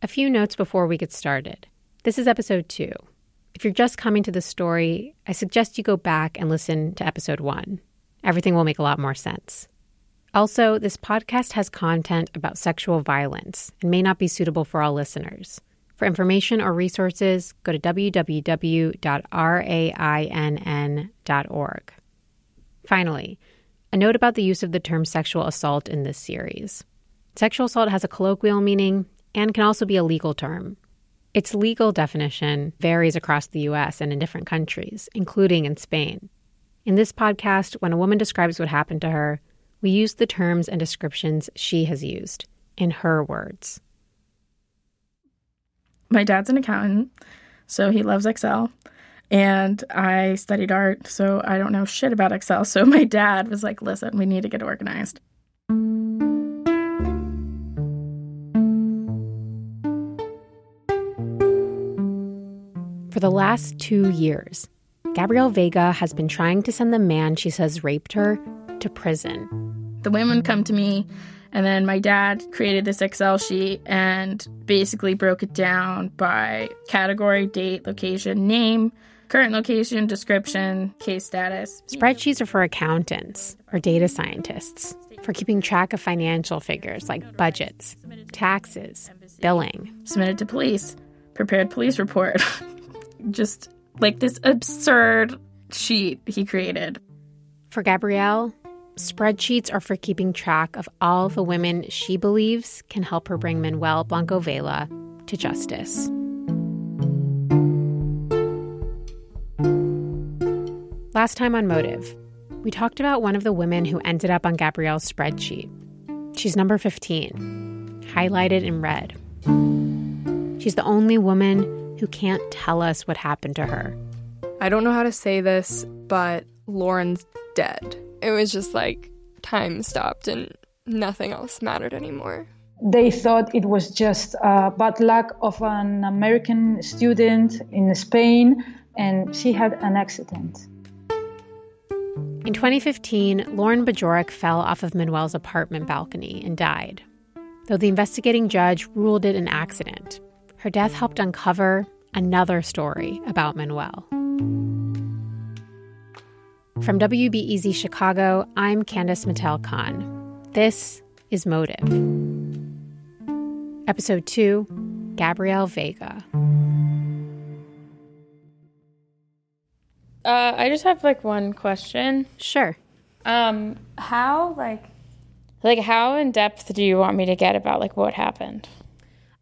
A few notes before we get started. This is episode two. If you're just coming to the story, I suggest you go back and listen to episode one. Everything will make a lot more sense. Also, this podcast has content about sexual violence and may not be suitable for all listeners. For information or resources, go to www.rainn.org. Finally, a note about the use of the term sexual assault in this series. Sexual assault has a colloquial meaning and can also be a legal term. Its legal definition varies across the US and in different countries, including in Spain. In this podcast, when a woman describes what happened to her, we use the terms and descriptions she has used in her words. My dad's an accountant, so he loves Excel. And I studied art, so I don't know shit about Excel. So my dad was like, listen, we need to get organized. For the last two years, Gabrielle Vega has been trying to send the man she says raped her to prison. The women come to me, and then my dad created this Excel sheet and basically broke it down by category, date, location, name, current location, description, case status. Spreadsheets are for accountants or data scientists for keeping track of financial figures like budgets, taxes, billing. Submitted to police, prepared police report. Just like this absurd sheet he created. For Gabrielle, spreadsheets are for keeping track of all the women she believes can help her bring Manuel Blanco Vela to justice. Last time on Motive, we talked about one of the women who ended up on Gabrielle's spreadsheet. She's number 15, highlighted in red. She's the only woman who can't tell us what happened to her. I don't know how to say this, but Lauren's dead. It was just like time stopped and nothing else mattered anymore. They thought it was just a bad luck of an American student in Spain, and she had an accident. In 2015, Lauren Bajorek fell off of Manuel's apartment balcony and died. Though the investigating judge ruled it an accident, her death helped uncover another story about Manuel. From WBEZ Chicago, I'm Candice Mattel Khan. This is Motive. Episode 2 Gabrielle Vega. Uh, I just have like one question. Sure. Um, how like like how in depth do you want me to get about like what happened?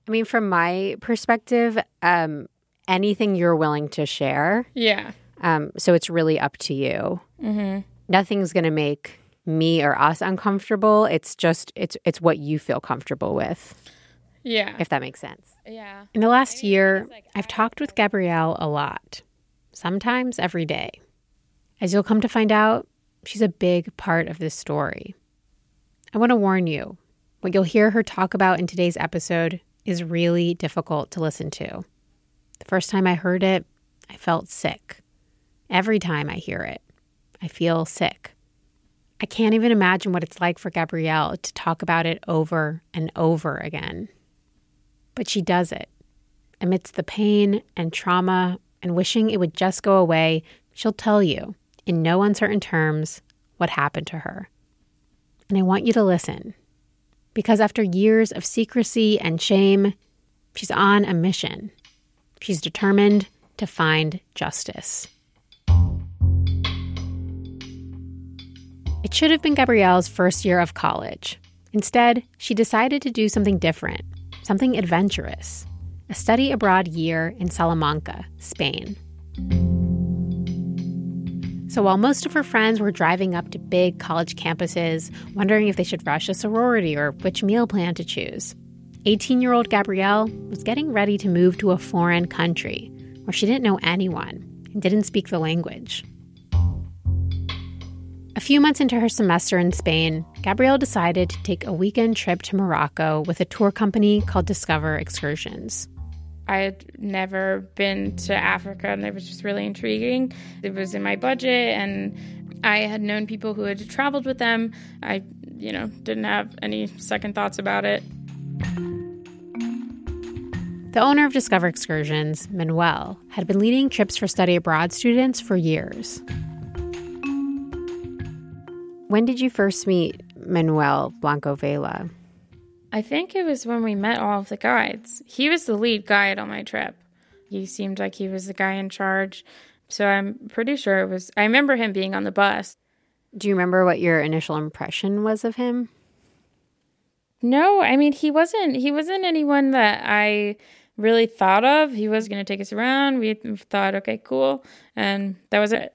I mean, from my perspective, um, anything you're willing to share. Yeah. Um, so it's really up to you. Mm-hmm. Nothing's going to make me or us uncomfortable. It's just it's it's what you feel comfortable with. Yeah. If that makes sense. Yeah. In the last year, I've talked with Gabrielle a lot. Sometimes every day. As you'll come to find out, she's a big part of this story. I want to warn you. What you'll hear her talk about in today's episode is really difficult to listen to. The first time I heard it, I felt sick. Every time I hear it, I feel sick. I can't even imagine what it's like for Gabrielle to talk about it over and over again. But she does it. Amidst the pain and trauma and wishing it would just go away, she'll tell you, in no uncertain terms, what happened to her. And I want you to listen because after years of secrecy and shame, she's on a mission. She's determined to find justice. It should have been Gabrielle's first year of college. Instead, she decided to do something different, something adventurous a study abroad year in Salamanca, Spain. So while most of her friends were driving up to big college campuses, wondering if they should rush a sorority or which meal plan to choose, 18 year old Gabrielle was getting ready to move to a foreign country where she didn't know anyone and didn't speak the language. A few months into her semester in Spain, Gabrielle decided to take a weekend trip to Morocco with a tour company called Discover Excursions. I had never been to Africa and it was just really intriguing. It was in my budget and I had known people who had traveled with them. I, you know, didn't have any second thoughts about it. The owner of Discover Excursions, Manuel, had been leading trips for study abroad students for years. When did you first meet Manuel Blanco Vela? I think it was when we met all of the guides. He was the lead guide on my trip. He seemed like he was the guy in charge. So I'm pretty sure it was, I remember him being on the bus. Do you remember what your initial impression was of him? No, I mean he wasn't he wasn't anyone that I really thought of. He was going to take us around. We thought, okay, cool, and that was it.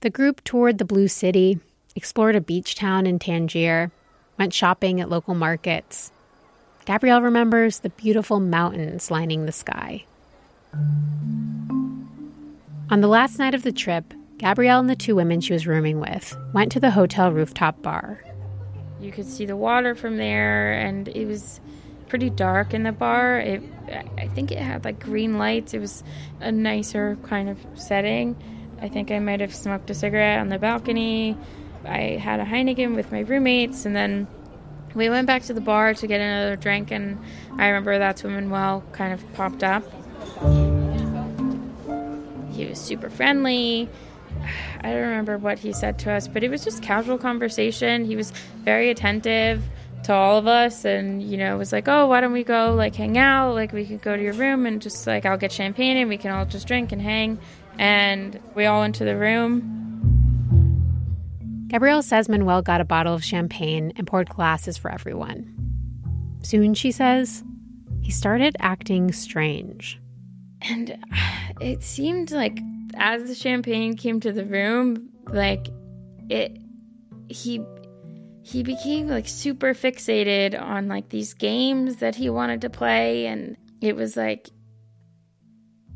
The group toured the Blue City, explored a beach town in Tangier, went shopping at local markets. Gabrielle remembers the beautiful mountains lining the sky. On the last night of the trip, Gabrielle and the two women she was rooming with went to the hotel rooftop bar. You could see the water from there, and it was pretty dark in the bar. It, I think it had like green lights. It was a nicer kind of setting. I think I might have smoked a cigarette on the balcony. I had a Heineken with my roommates, and then we went back to the bar to get another drink. And I remember that's when Manuel kind of popped up. He was super friendly I don't remember what he said to us, but it was just casual conversation. He was very attentive to all of us and you know was like oh why don't we go like hang out like we could go to your room and just like i'll get champagne and we can all just drink and hang and we all went to the room gabrielle says manuel got a bottle of champagne and poured glasses for everyone. Soon she says he started acting strange. And it seemed like as the champagne came to the room, like it he he became like super fixated on like these games that he wanted to play. And it was like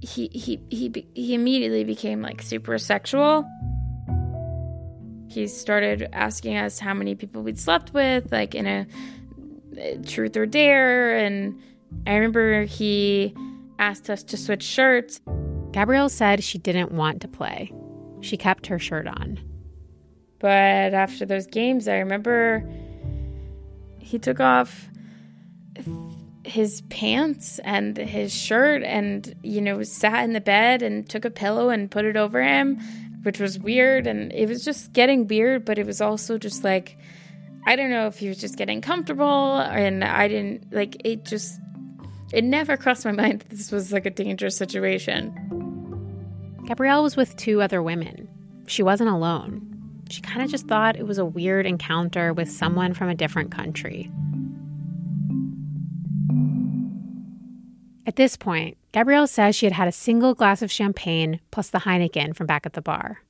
he he he he immediately became like super sexual. He started asking us how many people we'd slept with like in a, a truth or dare and I remember he asked us to switch shirts. Gabrielle said she didn't want to play. She kept her shirt on. But after those games, I remember he took off his pants and his shirt and, you know, sat in the bed and took a pillow and put it over him, which was weird. And it was just getting weird, but it was also just like, I don't know if he was just getting comfortable and I didn't, like, it just, it never crossed my mind that this was like a dangerous situation. Gabrielle was with two other women. She wasn't alone. She kind of just thought it was a weird encounter with someone from a different country. At this point, Gabrielle says she had had a single glass of champagne plus the Heineken from back at the bar.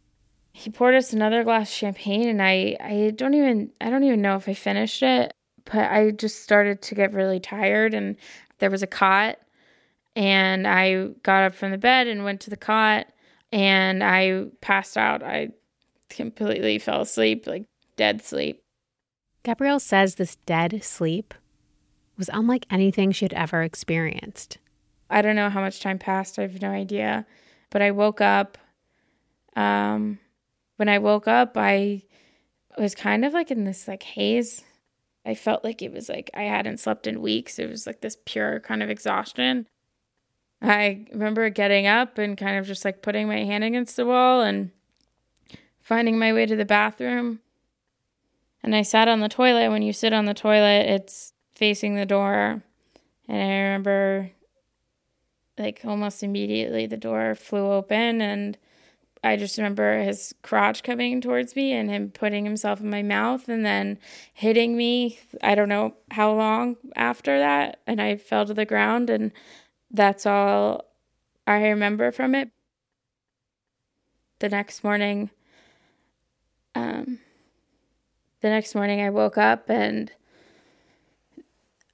He poured us another glass of champagne and I I don't even I don't even know if I finished it, but I just started to get really tired and there was a cot and I got up from the bed and went to the cot and I passed out. I completely fell asleep, like dead sleep. Gabrielle says this dead sleep was unlike anything she had ever experienced. I don't know how much time passed. I have no idea. But I woke up. Um, when I woke up, I was kind of like in this like haze. I felt like it was like I hadn't slept in weeks. It was like this pure kind of exhaustion. I remember getting up and kind of just like putting my hand against the wall and finding my way to the bathroom. And I sat on the toilet. When you sit on the toilet, it's facing the door. And I remember like almost immediately the door flew open and I just remember his crotch coming towards me and him putting himself in my mouth and then hitting me. I don't know how long after that. And I fell to the ground and that's all I remember from it. The next morning, um, the next morning I woke up and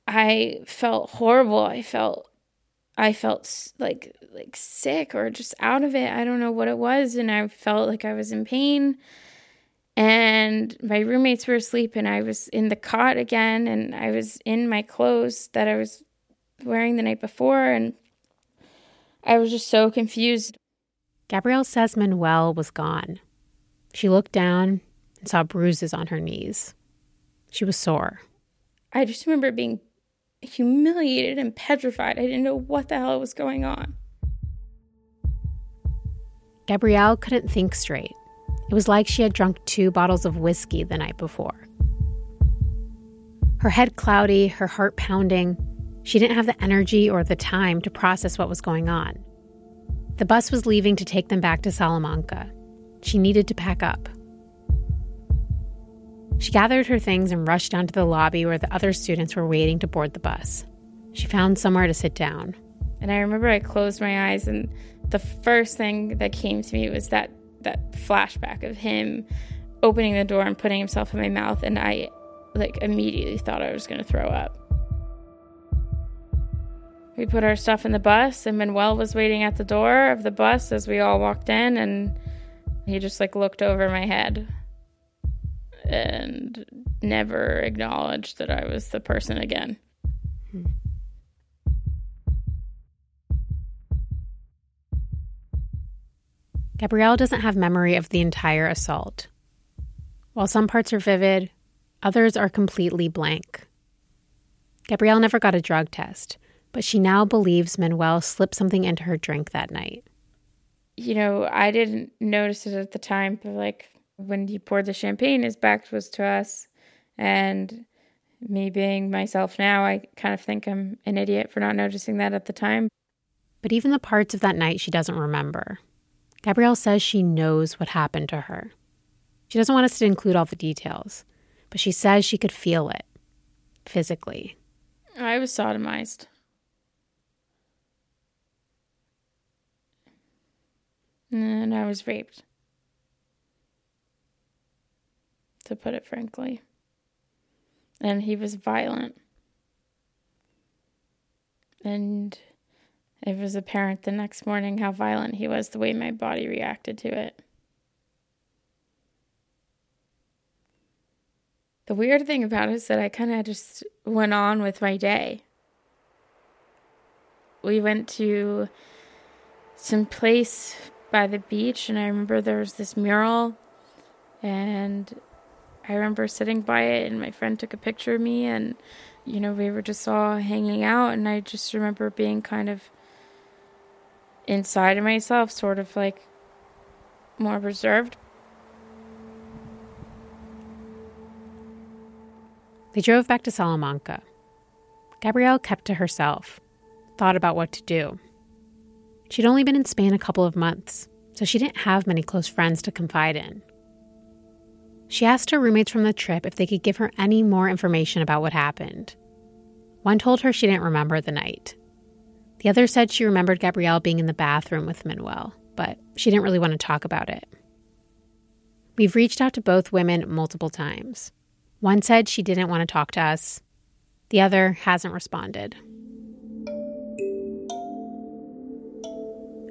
I felt horrible. I felt I felt like like sick or just out of it. I don't know what it was and I felt like I was in pain. And my roommates were asleep and I was in the cot again and I was in my clothes that I was wearing the night before and I was just so confused. Gabrielle says Manuel was gone. She looked down and saw bruises on her knees. She was sore. I just remember being humiliated and petrified. I didn't know what the hell was going on. Gabrielle couldn't think straight. It was like she had drunk two bottles of whiskey the night before. Her head cloudy, her heart pounding. She didn't have the energy or the time to process what was going on. The bus was leaving to take them back to Salamanca. She needed to pack up. She gathered her things and rushed down to the lobby where the other students were waiting to board the bus. She found somewhere to sit down. And I remember I closed my eyes and the first thing that came to me was that that flashback of him opening the door and putting himself in my mouth and I like immediately thought I was going to throw up. We put our stuff in the bus and Manuel was waiting at the door of the bus as we all walked in and he just like looked over my head and never acknowledged that I was the person again. Gabrielle doesn't have memory of the entire assault. While some parts are vivid, others are completely blank. Gabrielle never got a drug test, but she now believes Manuel slipped something into her drink that night. You know, I didn't notice it at the time, but like when he poured the champagne, his back was to us. And me being myself now, I kind of think I'm an idiot for not noticing that at the time. But even the parts of that night she doesn't remember. Gabrielle says she knows what happened to her. She doesn't want us to include all the details, but she says she could feel it physically. I was sodomized. And I was raped. To put it frankly. And he was violent. And it was apparent the next morning how violent he was, the way my body reacted to it. The weird thing about it is that I kind of just went on with my day. We went to some place by the beach, and I remember there was this mural, and I remember sitting by it, and my friend took a picture of me, and you know, we were just all hanging out, and I just remember being kind of inside of myself, sort of like more reserved. They drove back to Salamanca. Gabrielle kept to herself, thought about what to do. She'd only been in Spain a couple of months, so she didn't have many close friends to confide in. She asked her roommates from the trip if they could give her any more information about what happened. One told her she didn't remember the night. The other said she remembered Gabrielle being in the bathroom with Manuel, but she didn't really want to talk about it. We've reached out to both women multiple times. One said she didn't want to talk to us, the other hasn't responded.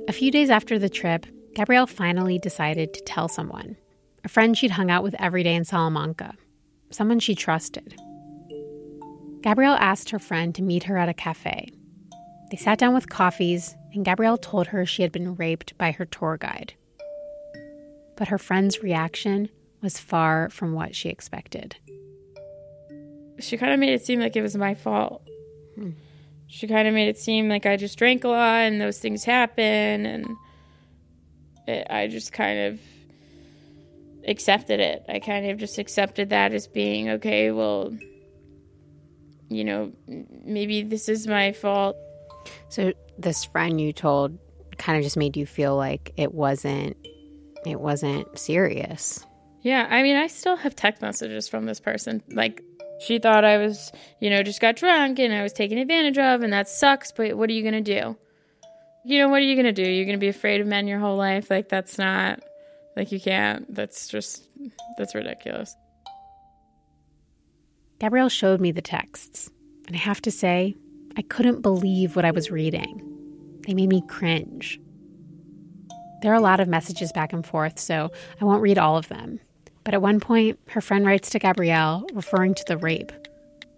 A few days after the trip, Gabrielle finally decided to tell someone a friend she'd hung out with every day in Salamanca, someone she trusted. Gabrielle asked her friend to meet her at a cafe. They sat down with coffees, and Gabrielle told her she had been raped by her tour guide. But her friend's reaction was far from what she expected. She kind of made it seem like it was my fault. Hmm she kind of made it seem like I just drank a lot and those things happen, and it, I just kind of accepted it. I kind of just accepted that as being okay, well, you know, maybe this is my fault. So, this friend you told kind of just made you feel like it wasn't it wasn't serious. Yeah, I mean, I still have text messages from this person. Like she thought I was, you know, just got drunk and I was taken advantage of, and that sucks, but what are you going to do? You know, what are you going to do? You're going to be afraid of men your whole life? Like, that's not, like, you can't. That's just, that's ridiculous. Gabrielle showed me the texts, and I have to say, I couldn't believe what I was reading. They made me cringe. There are a lot of messages back and forth, so I won't read all of them. But at one point, her friend writes to Gabrielle, referring to the rape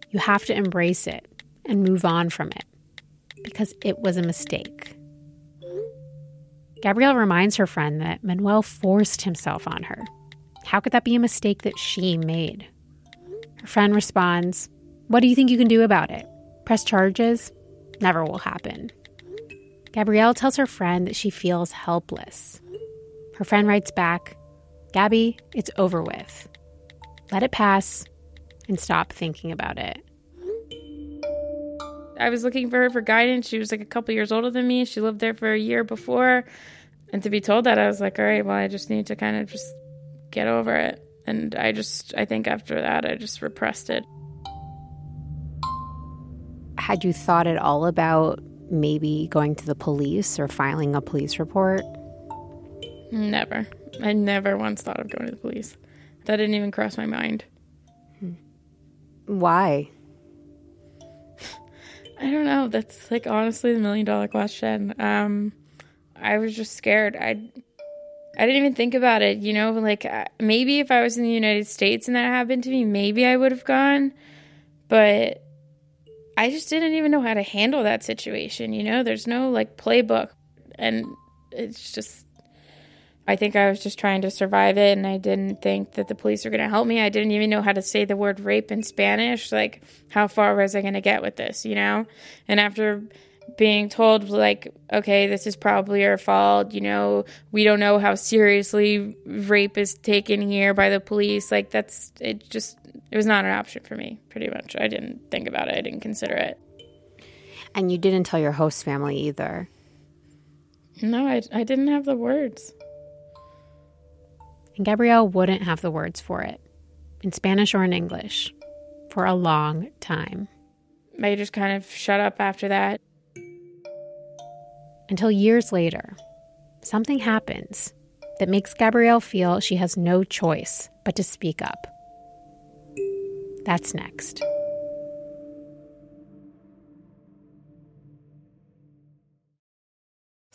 You have to embrace it and move on from it because it was a mistake. Gabrielle reminds her friend that Manuel forced himself on her. How could that be a mistake that she made? Her friend responds, What do you think you can do about it? Press charges? Never will happen. Gabrielle tells her friend that she feels helpless. Her friend writes back, Gabby, it's over with. Let it pass and stop thinking about it. I was looking for her for guidance. She was like a couple years older than me. She lived there for a year before. And to be told that, I was like, all right, well, I just need to kind of just get over it. And I just, I think after that, I just repressed it. Had you thought at all about maybe going to the police or filing a police report? Never. I never once thought of going to the police. That didn't even cross my mind. Hmm. Why? I don't know. That's like honestly the million dollar question. Um, I was just scared. I I didn't even think about it. You know, like uh, maybe if I was in the United States and that happened to me, maybe I would have gone. But I just didn't even know how to handle that situation. You know, there's no like playbook, and it's just I think I was just trying to survive it, and I didn't think that the police were going to help me. I didn't even know how to say the word rape in Spanish. Like, how far was I going to get with this, you know? And after being told, like, okay, this is probably your fault, you know, we don't know how seriously rape is taken here by the police, like, that's it just, it was not an option for me, pretty much. I didn't think about it, I didn't consider it. And you didn't tell your host family either. No, I, I didn't have the words and Gabrielle wouldn't have the words for it, in Spanish or in English, for a long time. I just kind of shut up after that. Until years later, something happens that makes Gabrielle feel she has no choice but to speak up. That's next.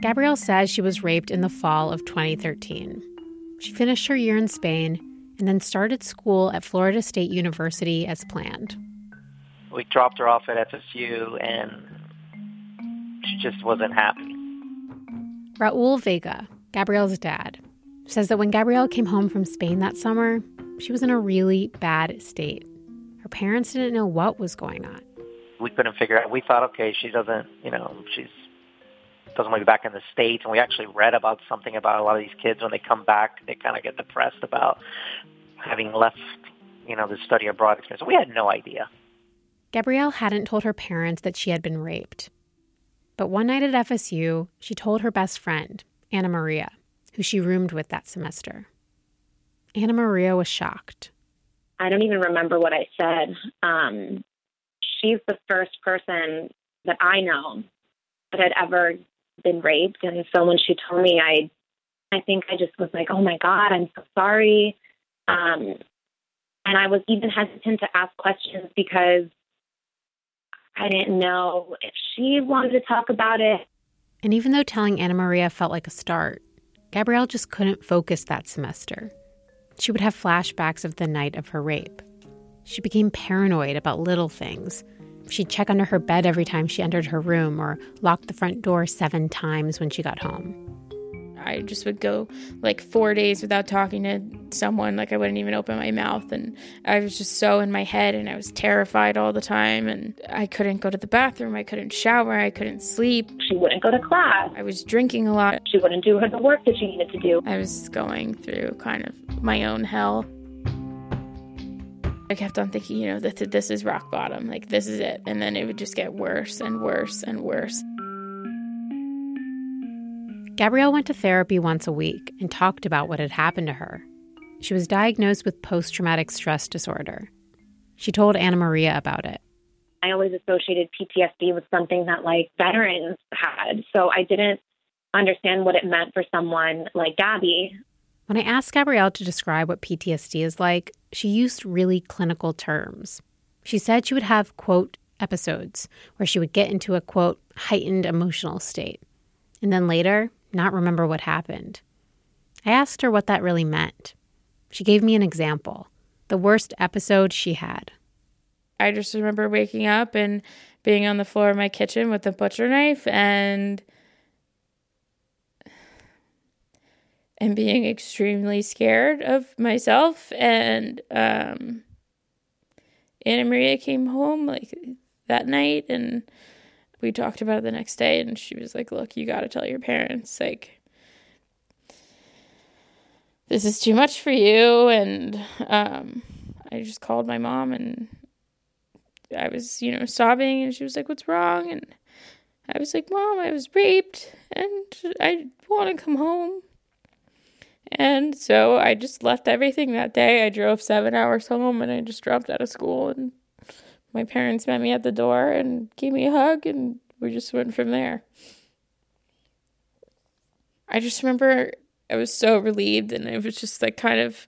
Gabrielle says she was raped in the fall of 2013. She finished her year in Spain and then started school at Florida State University as planned. We dropped her off at FSU and she just wasn't happy. Raul Vega, Gabrielle's dad, says that when Gabrielle came home from Spain that summer, she was in a really bad state. Her parents didn't know what was going on. We couldn't figure out. We thought, okay, she doesn't, you know, she's doesn't want to be back in the states. And we actually read about something about a lot of these kids when they come back, they kind of get depressed about having left, you know, the study abroad experience. So we had no idea. Gabrielle hadn't told her parents that she had been raped. But one night at FSU, she told her best friend, Anna Maria, who she roomed with that semester. Anna Maria was shocked. I don't even remember what I said. Um, she's the first person that I know that had ever been raped. And so when she told me, I, I think I just was like, oh my God, I'm so sorry. Um, and I was even hesitant to ask questions because I didn't know if she wanted to talk about it. And even though telling Anna Maria felt like a start, Gabrielle just couldn't focus that semester. She would have flashbacks of the night of her rape. She became paranoid about little things She'd check under her bed every time she entered her room or lock the front door seven times when she got home. I just would go like four days without talking to someone. Like I wouldn't even open my mouth. And I was just so in my head and I was terrified all the time. And I couldn't go to the bathroom. I couldn't shower. I couldn't sleep. She wouldn't go to class. I was drinking a lot. She wouldn't do her the work that she needed to do. I was going through kind of my own hell. I kept on thinking, you know, that this is rock bottom, like this is it. And then it would just get worse and worse and worse. Gabrielle went to therapy once a week and talked about what had happened to her. She was diagnosed with post traumatic stress disorder. She told Anna Maria about it. I always associated PTSD with something that like veterans had. So I didn't understand what it meant for someone like Gabby. When I asked Gabrielle to describe what PTSD is like, she used really clinical terms. She said she would have, quote, episodes where she would get into a, quote, heightened emotional state, and then later not remember what happened. I asked her what that really meant. She gave me an example the worst episode she had. I just remember waking up and being on the floor of my kitchen with a butcher knife and and being extremely scared of myself and um Anna Maria came home like that night and we talked about it the next day and she was like, "Look, you got to tell your parents like this is too much for you." And um I just called my mom and I was, you know, sobbing and she was like, "What's wrong?" and I was like, "Mom, I was raped and I want to come home." And so I just left everything that day. I drove 7 hours home and I just dropped out of school and my parents met me at the door and gave me a hug and we just went from there. I just remember I was so relieved and I was just like kind of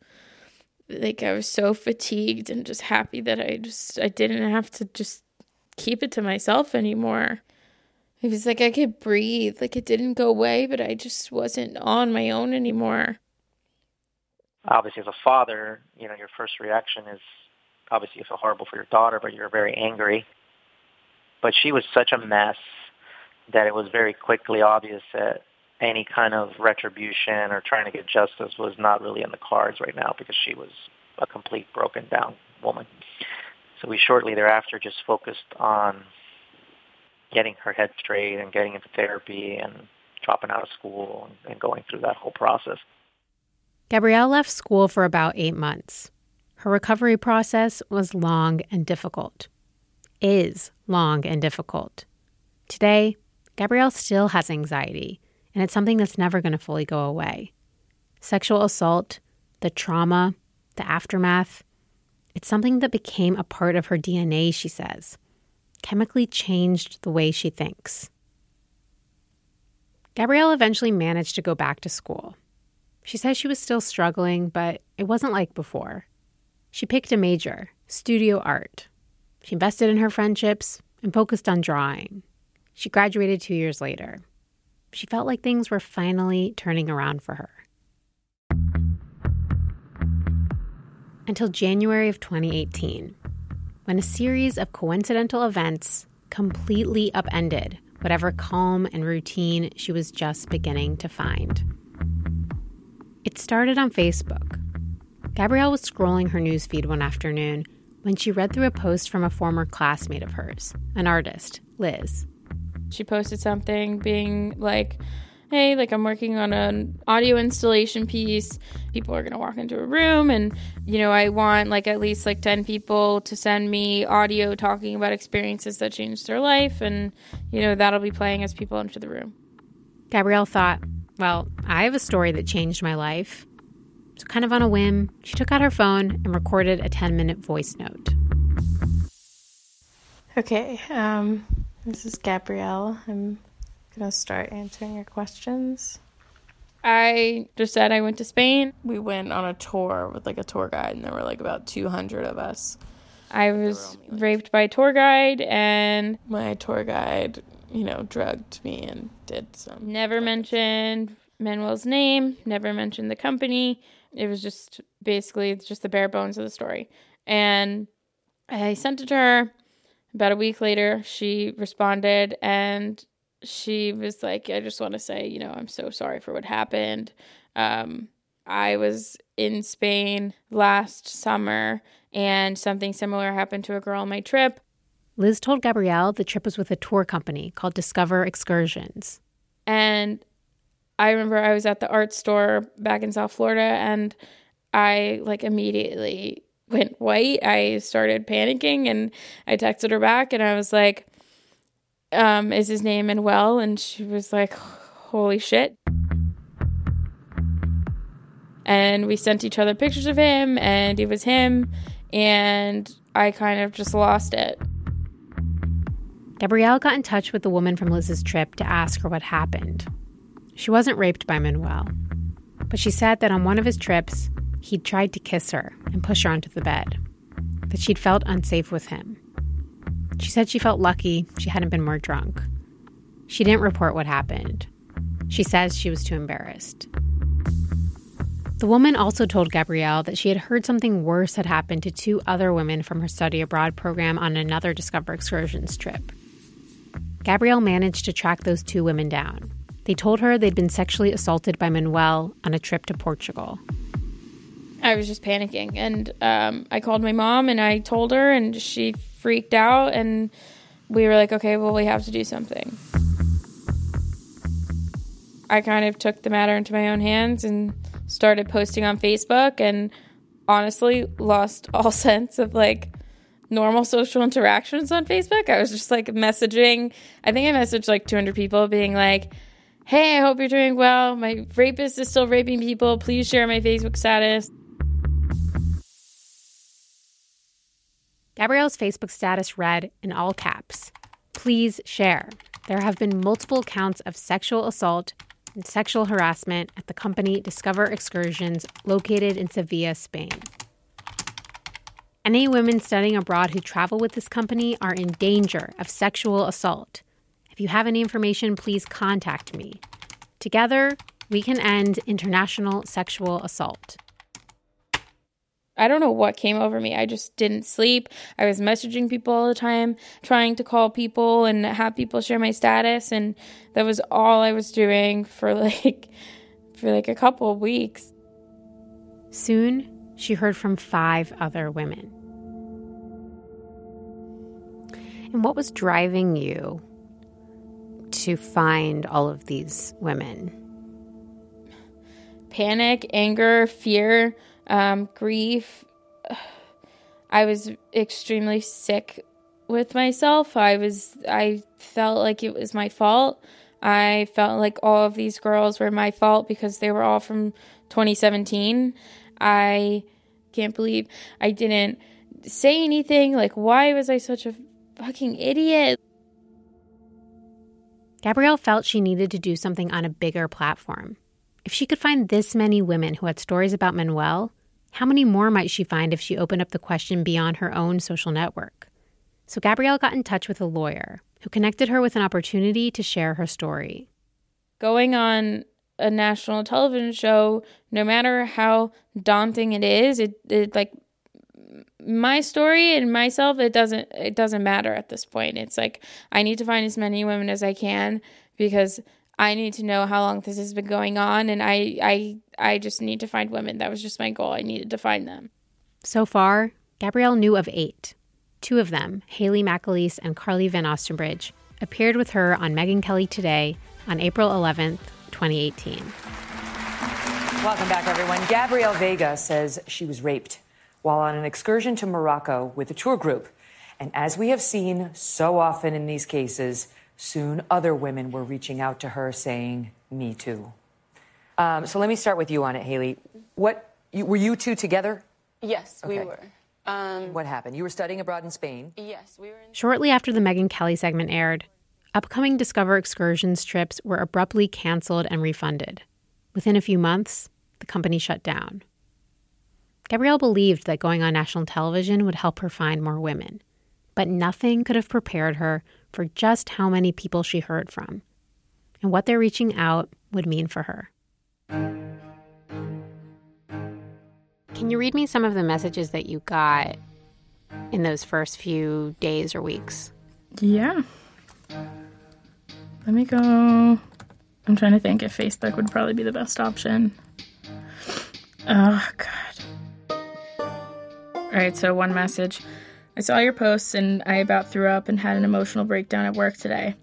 like I was so fatigued and just happy that I just I didn't have to just keep it to myself anymore. It was like I could breathe, like it didn't go away, but I just wasn't on my own anymore. Obviously, as a father, you know your first reaction is obviously you feel horrible for your daughter, but you're very angry. But she was such a mess that it was very quickly obvious that any kind of retribution or trying to get justice was not really in the cards right now because she was a complete broken down woman. So we shortly thereafter just focused on getting her head straight and getting into therapy and dropping out of school and, and going through that whole process. Gabrielle left school for about eight months. Her recovery process was long and difficult. Is long and difficult. Today, Gabrielle still has anxiety and it's something that's never going to fully go away. Sexual assault, the trauma, the aftermath, it's something that became a part of her DNA, she says, chemically changed the way she thinks. Gabrielle eventually managed to go back to school. She says she was still struggling, but it wasn't like before. She picked a major, studio art. She invested in her friendships and focused on drawing. She graduated two years later she felt like things were finally turning around for her. Until January of 2018, when a series of coincidental events completely upended whatever calm and routine she was just beginning to find. It started on Facebook. Gabrielle was scrolling her newsfeed one afternoon when she read through a post from a former classmate of hers, an artist, Liz. She posted something being like, hey, like I'm working on an audio installation piece. People are going to walk into a room and, you know, I want like at least like 10 people to send me audio talking about experiences that changed their life. And, you know, that'll be playing as people enter the room. Gabrielle thought, well, I have a story that changed my life. So, kind of on a whim, she took out her phone and recorded a 10 minute voice note. Okay, um, this is Gabrielle. I'm going to start answering your questions. I just said I went to Spain. We went on a tour with like a tour guide, and there were like about 200 of us. I was only, like, raped by a tour guide, and my tour guide, you know, drugged me and did some. Never mentioned Manuel's name, never mentioned the company. It was just basically just the bare bones of the story. And I sent it to her. About a week later, she responded and she was like, I just want to say, you know, I'm so sorry for what happened. Um, I was in Spain last summer and something similar happened to a girl on my trip. Liz told Gabrielle the trip was with a tour company called Discover Excursions. And I remember I was at the art store back in South Florida and I like immediately went white, I started panicking and I texted her back and I was like, um, is his name Manuel? And she was like, holy shit. And we sent each other pictures of him and it was him. And I kind of just lost it. Gabrielle got in touch with the woman from Liz's trip to ask her what happened. She wasn't raped by Manuel, But she said that on one of his trips, he'd tried to kiss her and push her onto the bed, that she'd felt unsafe with him. She said she felt lucky she hadn't been more drunk. She didn't report what happened. She says she was too embarrassed. The woman also told Gabrielle that she had heard something worse had happened to two other women from her study abroad program on another Discover Excursions trip. Gabrielle managed to track those two women down. They told her they'd been sexually assaulted by Manuel on a trip to Portugal. I was just panicking, and um, I called my mom and I told her, and she freaked out, and we were like, okay, well, we have to do something. I kind of took the matter into my own hands and started posting on Facebook and honestly lost all sense of like normal social interactions on Facebook. I was just like messaging. I think I messaged like 200 people being like, hey, I hope you're doing well. My rapist is still raping people. Please share my Facebook status. Gabrielle's Facebook status read in all caps Please share. There have been multiple counts of sexual assault and sexual harassment at the company Discover Excursions located in Sevilla, Spain. Any women studying abroad who travel with this company are in danger of sexual assault. If you have any information, please contact me. Together, we can end international sexual assault. I don't know what came over me. I just didn't sleep. I was messaging people all the time, trying to call people and have people share my status and that was all I was doing for like for like a couple of weeks. Soon, she heard from 5 other women. And what was driving you to find all of these women? Panic, anger, fear, um, grief. I was extremely sick with myself. I was, I felt like it was my fault. I felt like all of these girls were my fault because they were all from 2017. I can't believe I didn't say anything. Like, why was I such a fucking idiot? Gabrielle felt she needed to do something on a bigger platform. If she could find this many women who had stories about Manuel, how many more might she find if she opened up the question beyond her own social network? So Gabrielle got in touch with a lawyer who connected her with an opportunity to share her story. Going on a national television show, no matter how daunting it is, it, it like my story and myself it doesn't it doesn't matter at this point. It's like I need to find as many women as I can because I need to know how long this has been going on and I I I just need to find women. That was just my goal. I needed to find them. So far, Gabrielle knew of 8. Two of them, Haley McAleese and Carly Van Ostenbridge, appeared with her on Megyn Kelly Today on April 11th, 2018. Welcome back, everyone. Gabrielle Vega says she was raped while on an excursion to Morocco with a tour group. And as we have seen so often in these cases, soon other women were reaching out to her saying, Me too. Um, so let me start with you on it, Haley. What you, were you two together? Yes, Okay. we were. Um, What happened? You were studying abroad in Spain. yes, we were. In- Shortly after the Megyn Kelly segment aired, upcoming Discover Excursions trips were abruptly canceled and refunded. Within a few months, the company shut down. Gabrielle believed that going on national television would help her find more women, but nothing could have prepared her for just how many people she heard from and what their reaching out would mean for her. Can you read me some of the messages that you got in those first few days or weeks? Yeah. Let me go. I'm trying to think if Facebook would probably be the best option. Oh, God. All right, so one message. I saw your posts and I about threw up and had an emotional breakdown at work today.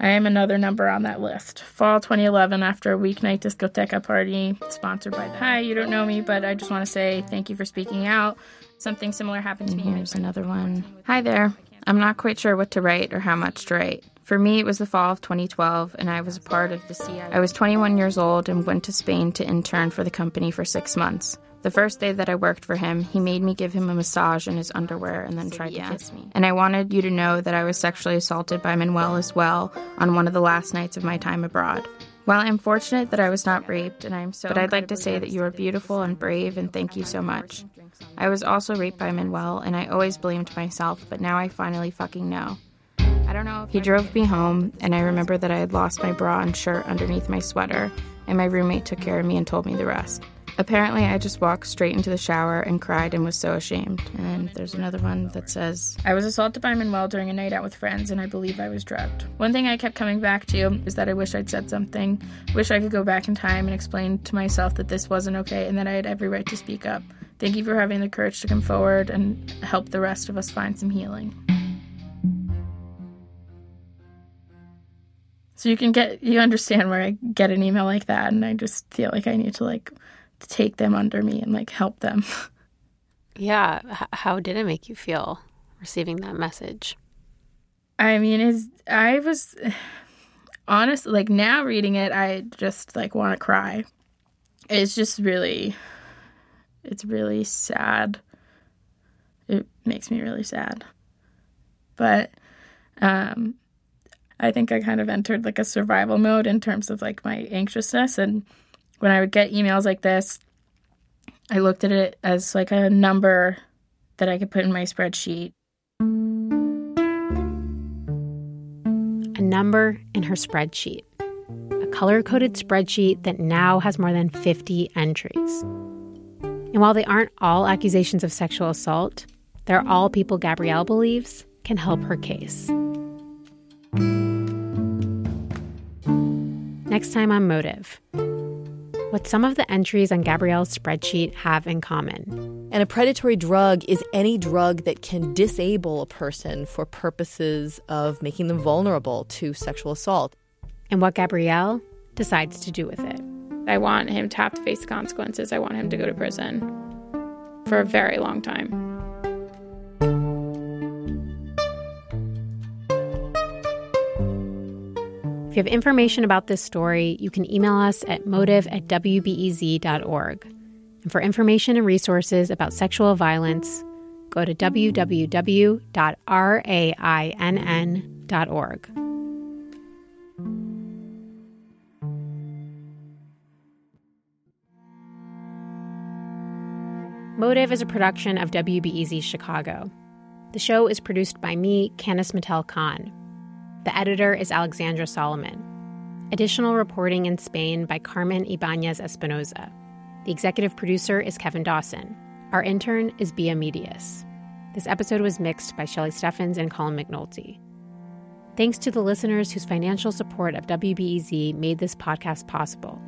I am another number on that list. Fall 2011, after a weeknight discoteca party sponsored by the Hi, you don't know me, but I just want to say thank you for speaking out. Something similar happened to me. Here's another one. Hi there. I'm not quite sure what to write or how much to write. For me, it was the fall of 2012, and I was a part of the CIA. I was 21 years old and went to Spain to intern for the company for six months. The first day that I worked for him, he made me give him a massage in his underwear and then tried to kiss me. And I wanted you to know that I was sexually assaulted by Manuel as well on one of the last nights of my time abroad. While I'm fortunate that I was not raped, and I'm so, but I'd like to say that you are beautiful and brave, and thank you so much. I was also raped by Manuel, and I always blamed myself, but now I finally fucking know. I don't know. he drove me home, and I remember that I had lost my bra and shirt underneath my sweater, and my roommate took care of me and told me the rest. Apparently, I just walked straight into the shower and cried and was so ashamed. And there's another one that says, I was assaulted by Manuel during a night out with friends, and I believe I was drugged. One thing I kept coming back to is that I wish I'd said something, wish I could go back in time and explain to myself that this wasn't okay and that I had every right to speak up. Thank you for having the courage to come forward and help the rest of us find some healing. So you can get you understand where I get an email like that and I just feel like I need to like take them under me and like help them. Yeah, H- how did it make you feel receiving that message? I mean, is I was honest like now reading it I just like want to cry. It's just really it's really sad. It makes me really sad. But um I think I kind of entered like a survival mode in terms of like my anxiousness and when I would get emails like this, I looked at it as like a number that I could put in my spreadsheet. A number in her spreadsheet. A color coded spreadsheet that now has more than 50 entries. And while they aren't all accusations of sexual assault, they're all people Gabrielle believes can help her case. Next time on Motive what some of the entries on Gabrielle's spreadsheet have in common. And a predatory drug is any drug that can disable a person for purposes of making them vulnerable to sexual assault. And what Gabrielle decides to do with it. I want him to have to face consequences. I want him to go to prison for a very long time. If you have information about this story, you can email us at motive at wbez.org. And for information and resources about sexual violence, go to www.rainn.org. Motive is a production of WBEZ Chicago. The show is produced by me, Candice Mattel Khan. The editor is Alexandra Solomon. Additional reporting in Spain by Carmen Ibanez Espinoza. The executive producer is Kevin Dawson. Our intern is Bia Medias. This episode was mixed by Shelley Steffens and Colin McNulty. Thanks to the listeners whose financial support of WBEZ made this podcast possible.